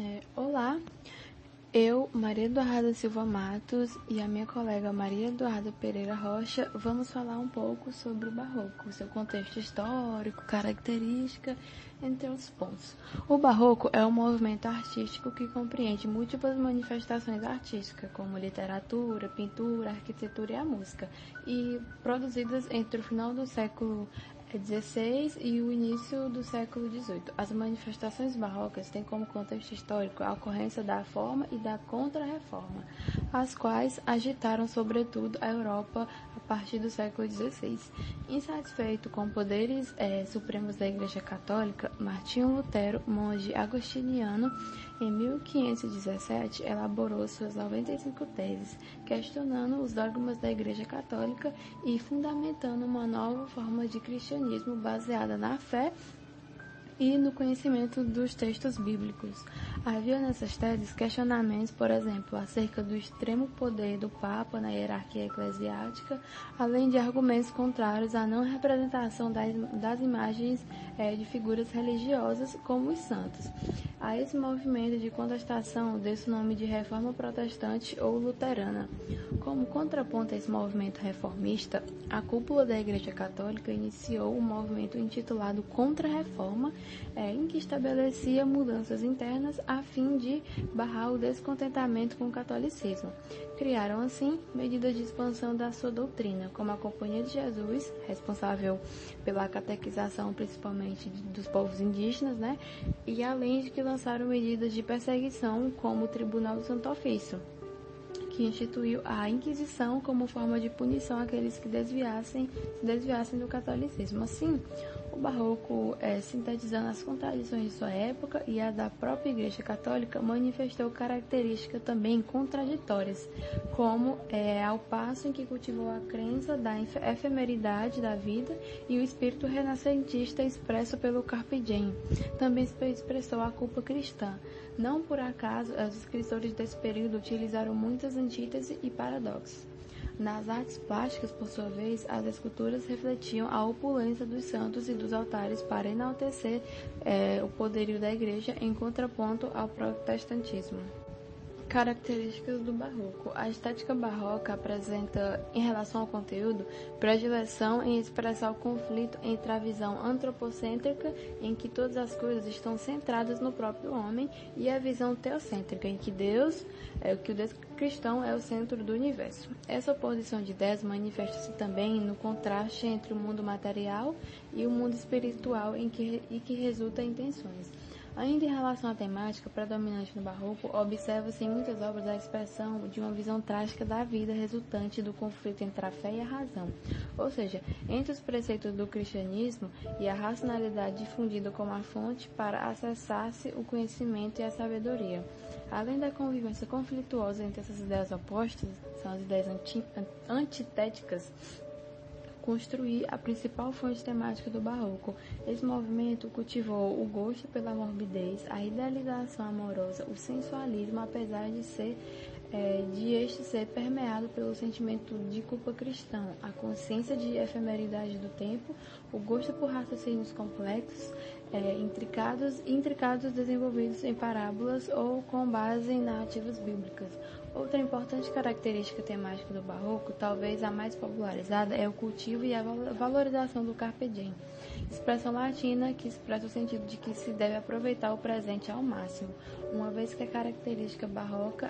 É, olá, eu, Maria Eduarda Silva Matos e a minha colega Maria Eduarda Pereira Rocha vamos falar um pouco sobre o Barroco, seu contexto histórico, característica, entre outros pontos. O Barroco é um movimento artístico que compreende múltiplas manifestações artísticas, como literatura, pintura, arquitetura e a música, e produzidas entre o final do século XVI e o início do século XVIII. As manifestações barrocas têm como contexto histórico a ocorrência da Reforma e da Contra-Reforma, as quais agitaram sobretudo a Europa a partir do século XVI. Insatisfeito com poderes é, supremos da Igreja Católica, Martinho Lutero, monge agostiniano, em 1517 elaborou suas 95 teses, questionando os dogmas da Igreja Católica e fundamentando uma nova forma de cristianismo baseada na fé e no conhecimento dos textos bíblicos. Havia nessas teses questionamentos, por exemplo, acerca do extremo poder do Papa na hierarquia eclesiástica, além de argumentos contrários à não representação das, das imagens é, de figuras religiosas como os santos. A esse movimento de contestação desse nome de reforma protestante ou luterana. Como contraponto a esse movimento reformista, a cúpula da Igreja Católica iniciou um movimento intitulado Contra-Reforma, é, em que estabelecia mudanças internas a fim de barrar o descontentamento com o catolicismo. Criaram, assim, medidas de expansão da sua doutrina, como a Companhia de Jesus, responsável pela catequização principalmente dos povos indígenas, né? e além de que lançaram medidas de perseguição, como o Tribunal do Santo Ofício, que instituiu a Inquisição como forma de punição àqueles que desviassem, se desviassem do catolicismo. Assim, o Barroco, é, sintetizando as contradições de sua época e a da própria Igreja Católica, manifestou características também contraditórias, como é, ao passo em que cultivou a crença da efemeridade da vida e o espírito renascentista expresso pelo Carpe Diem. Também expressou a culpa cristã. Não por acaso, os escritores desse período utilizaram muitas antíteses e paradoxos. Nas artes plásticas, por sua vez, as esculturas refletiam a opulência dos santos e dos altares para enaltecer é, o poderio da igreja em contraponto ao protestantismo. Características do barroco. A estética barroca apresenta, em relação ao conteúdo, predileção em expressar o conflito entre a visão antropocêntrica, em que todas as coisas estão centradas no próprio homem, e a visão teocêntrica, em que Deus, é, que o Deus cristão é o centro do universo. Essa oposição de ideias manifesta-se também no contraste entre o mundo material e o mundo espiritual em que, e que resulta em tensões. Ainda em relação à temática predominante no Barroco, observa-se em muitas obras a expressão de uma visão trágica da vida resultante do conflito entre a fé e a razão, ou seja, entre os preceitos do cristianismo e a racionalidade difundida como a fonte para acessar-se o conhecimento e a sabedoria. Além da convivência conflituosa entre essas ideias opostas, são as ideias antitéticas construir a principal fonte temática do barroco. Esse movimento cultivou o gosto pela morbidez, a idealização amorosa, o sensualismo, apesar de ser é, de este ser permeado pelo sentimento de culpa cristão, a consciência de efemeridade do tempo, o gosto por raciocínios complexos, é, intricados, intricados desenvolvidos em parábolas ou com base em narrativas bíblicas. Outra importante característica temática do barroco, talvez a mais popularizada, é o cultivo e a valorização do carpe diem, expressão latina que expressa o sentido de que se deve aproveitar o presente ao máximo, uma vez que a característica barroca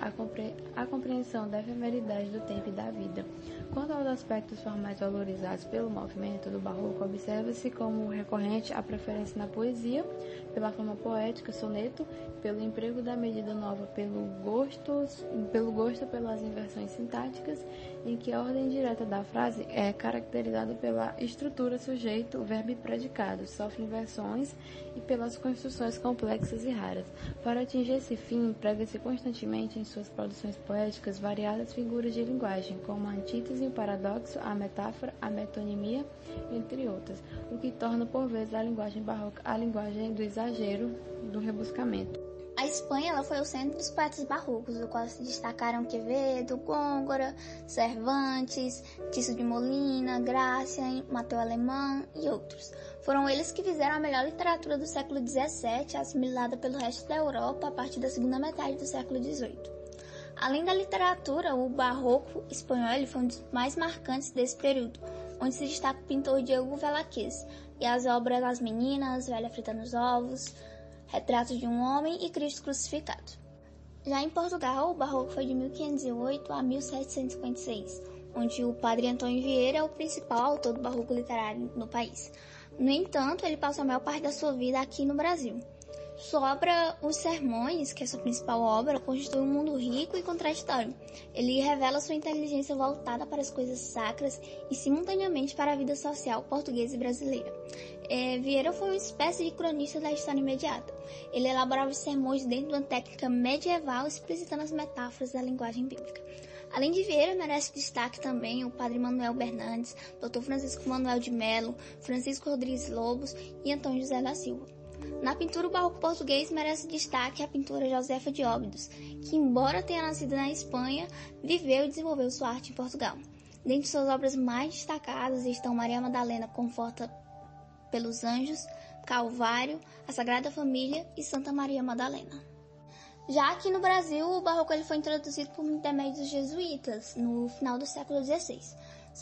a, compreensão da efemeridade do tempo e da vida. Quanto aos aspectos formais valorizados pelo movimento do barroco, observa-se como recorrente a preferência na poesia, pela forma poética, soneto, pelo emprego da medida nova, pelo gosto, pelo gosto pelas inversões sintáticas, em que a ordem direta da frase é caracterizada pela estrutura sujeito, verbo e predicado, sofre inversões e pelas construções complexas e raras. Para atingir esse fim, emprega-se constantemente em suas produções poéticas variadas figuras de linguagem, como a antítese, o paradoxo, a metáfora, a metonimia, entre outras, o que torna por vezes a linguagem barroca a linguagem do exagero, do rebuscamento. A Espanha ela foi o centro dos poetas barrocos, do qual se destacaram Quevedo, Góngora, Cervantes, Tiso de Molina, Grácia, Mateu Alemão e outros. Foram eles que fizeram a melhor literatura do século XVII, assimilada pelo resto da Europa a partir da segunda metade do século XVIII. Além da literatura, o barroco espanhol foi um dos mais marcantes desse período, onde se destaca o pintor Diego Velázquez e as obras As Meninas, Velha Fritando os Ovos, Retratos de um Homem e Cristo Crucificado. Já em Portugal, o barroco foi de 1508 a 1756, onde o padre Antônio Vieira é o principal autor do barroco literário no país. No entanto, ele passou a maior parte da sua vida aqui no Brasil. Sua obra Os Sermões, que é sua principal obra, constitui um mundo rico e contraditório. Ele revela sua inteligência voltada para as coisas sacras e simultaneamente para a vida social portuguesa e brasileira. É, Vieira foi uma espécie de cronista da história imediata. Ele elaborava os sermões dentro de uma técnica medieval, explicitando as metáforas da linguagem bíblica. Além de Vieira, merece destaque também o padre Manuel Bernardes, Dr. Francisco Manuel de Melo, Francisco Rodrigues Lobos e Antônio José da Silva. Na pintura barroco português merece destaque a pintora Josefa de Óbidos, que embora tenha nascido na Espanha, viveu e desenvolveu sua arte em Portugal. Dentre suas obras mais destacadas estão Maria Madalena Conforta pelos Anjos, Calvário, a Sagrada Família e Santa Maria Madalena. Já aqui no Brasil, o barroco ele foi introduzido por intermédio dos jesuítas no final do século XVI,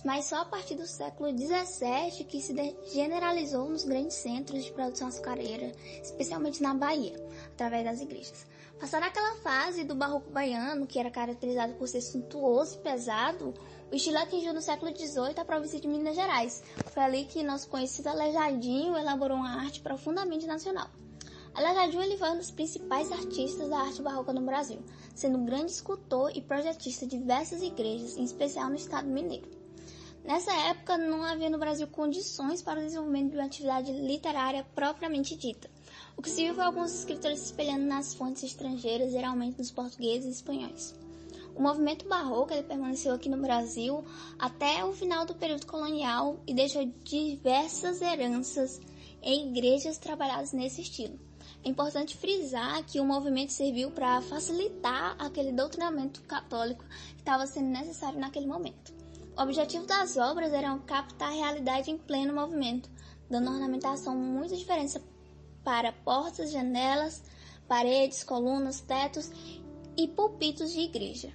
mas só a partir do século XVII que se generalizou nos grandes centros de produção açucareira, especialmente na Bahia, através das igrejas. Passada aquela fase do barroco baiano, que era caracterizado por ser suntuoso e pesado, o estilo atingiu no século XVIII a província de Minas Gerais. Foi ali que nosso conhecido Aleijadinho elaborou uma arte profundamente nacional. Aleijadinho ele foi um dos principais artistas da arte barroca no Brasil, sendo um grande escultor e projetista de diversas igrejas, em especial no estado mineiro. Nessa época, não havia no Brasil condições para o desenvolvimento de uma atividade literária propriamente dita. O que se viu foi alguns escritores se espelhando nas fontes estrangeiras, geralmente nos portugueses e espanhóis. O movimento barroco permaneceu aqui no Brasil até o final do período colonial e deixou diversas heranças em igrejas trabalhadas nesse estilo. É importante frisar que o movimento serviu para facilitar aquele doutrinamento católico que estava sendo necessário naquele momento. O objetivo das obras era captar a realidade em pleno movimento, dando ornamentação muito diferente para portas, janelas, paredes, colunas, tetos e púlpitos de igreja.